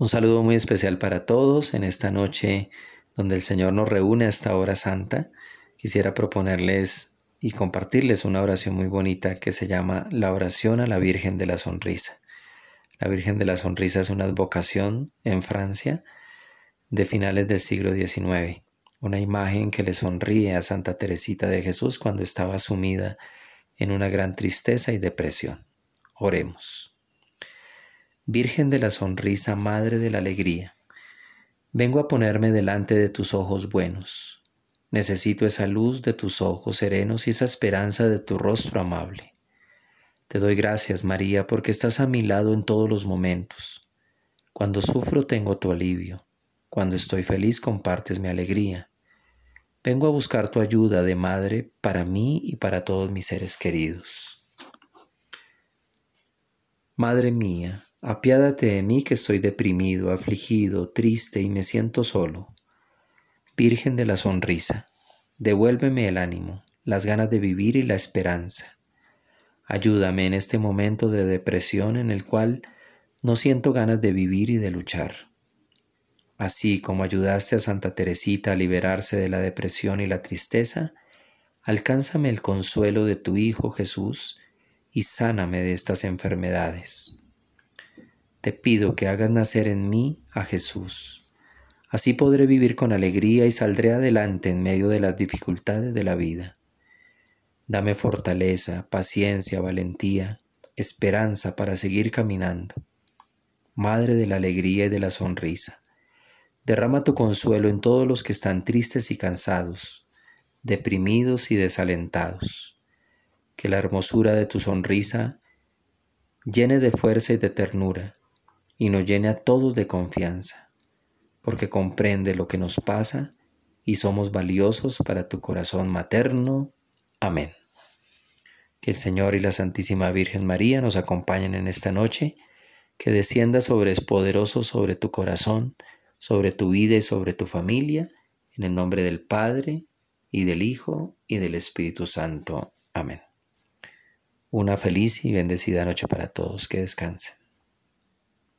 Un saludo muy especial para todos en esta noche donde el Señor nos reúne a esta hora santa. Quisiera proponerles y compartirles una oración muy bonita que se llama la oración a la Virgen de la Sonrisa. La Virgen de la Sonrisa es una advocación en Francia de finales del siglo XIX, una imagen que le sonríe a Santa Teresita de Jesús cuando estaba sumida en una gran tristeza y depresión. Oremos. Virgen de la sonrisa, Madre de la alegría, vengo a ponerme delante de tus ojos buenos. Necesito esa luz de tus ojos serenos y esa esperanza de tu rostro amable. Te doy gracias, María, porque estás a mi lado en todos los momentos. Cuando sufro tengo tu alivio. Cuando estoy feliz compartes mi alegría. Vengo a buscar tu ayuda de madre para mí y para todos mis seres queridos. Madre mía, Apiádate de mí que estoy deprimido, afligido, triste y me siento solo. Virgen de la sonrisa, devuélveme el ánimo, las ganas de vivir y la esperanza. Ayúdame en este momento de depresión en el cual no siento ganas de vivir y de luchar. Así como ayudaste a Santa Teresita a liberarse de la depresión y la tristeza, alcánzame el consuelo de tu Hijo Jesús y sáname de estas enfermedades. Te pido que hagas nacer en mí a Jesús. Así podré vivir con alegría y saldré adelante en medio de las dificultades de la vida. Dame fortaleza, paciencia, valentía, esperanza para seguir caminando. Madre de la alegría y de la sonrisa, derrama tu consuelo en todos los que están tristes y cansados, deprimidos y desalentados. Que la hermosura de tu sonrisa llene de fuerza y de ternura y nos llene a todos de confianza, porque comprende lo que nos pasa y somos valiosos para tu corazón materno. Amén. Que el Señor y la Santísima Virgen María nos acompañen en esta noche, que descienda sobre es poderoso sobre tu corazón, sobre tu vida y sobre tu familia, en el nombre del Padre, y del Hijo, y del Espíritu Santo. Amén. Una feliz y bendecida noche para todos. Que descansen.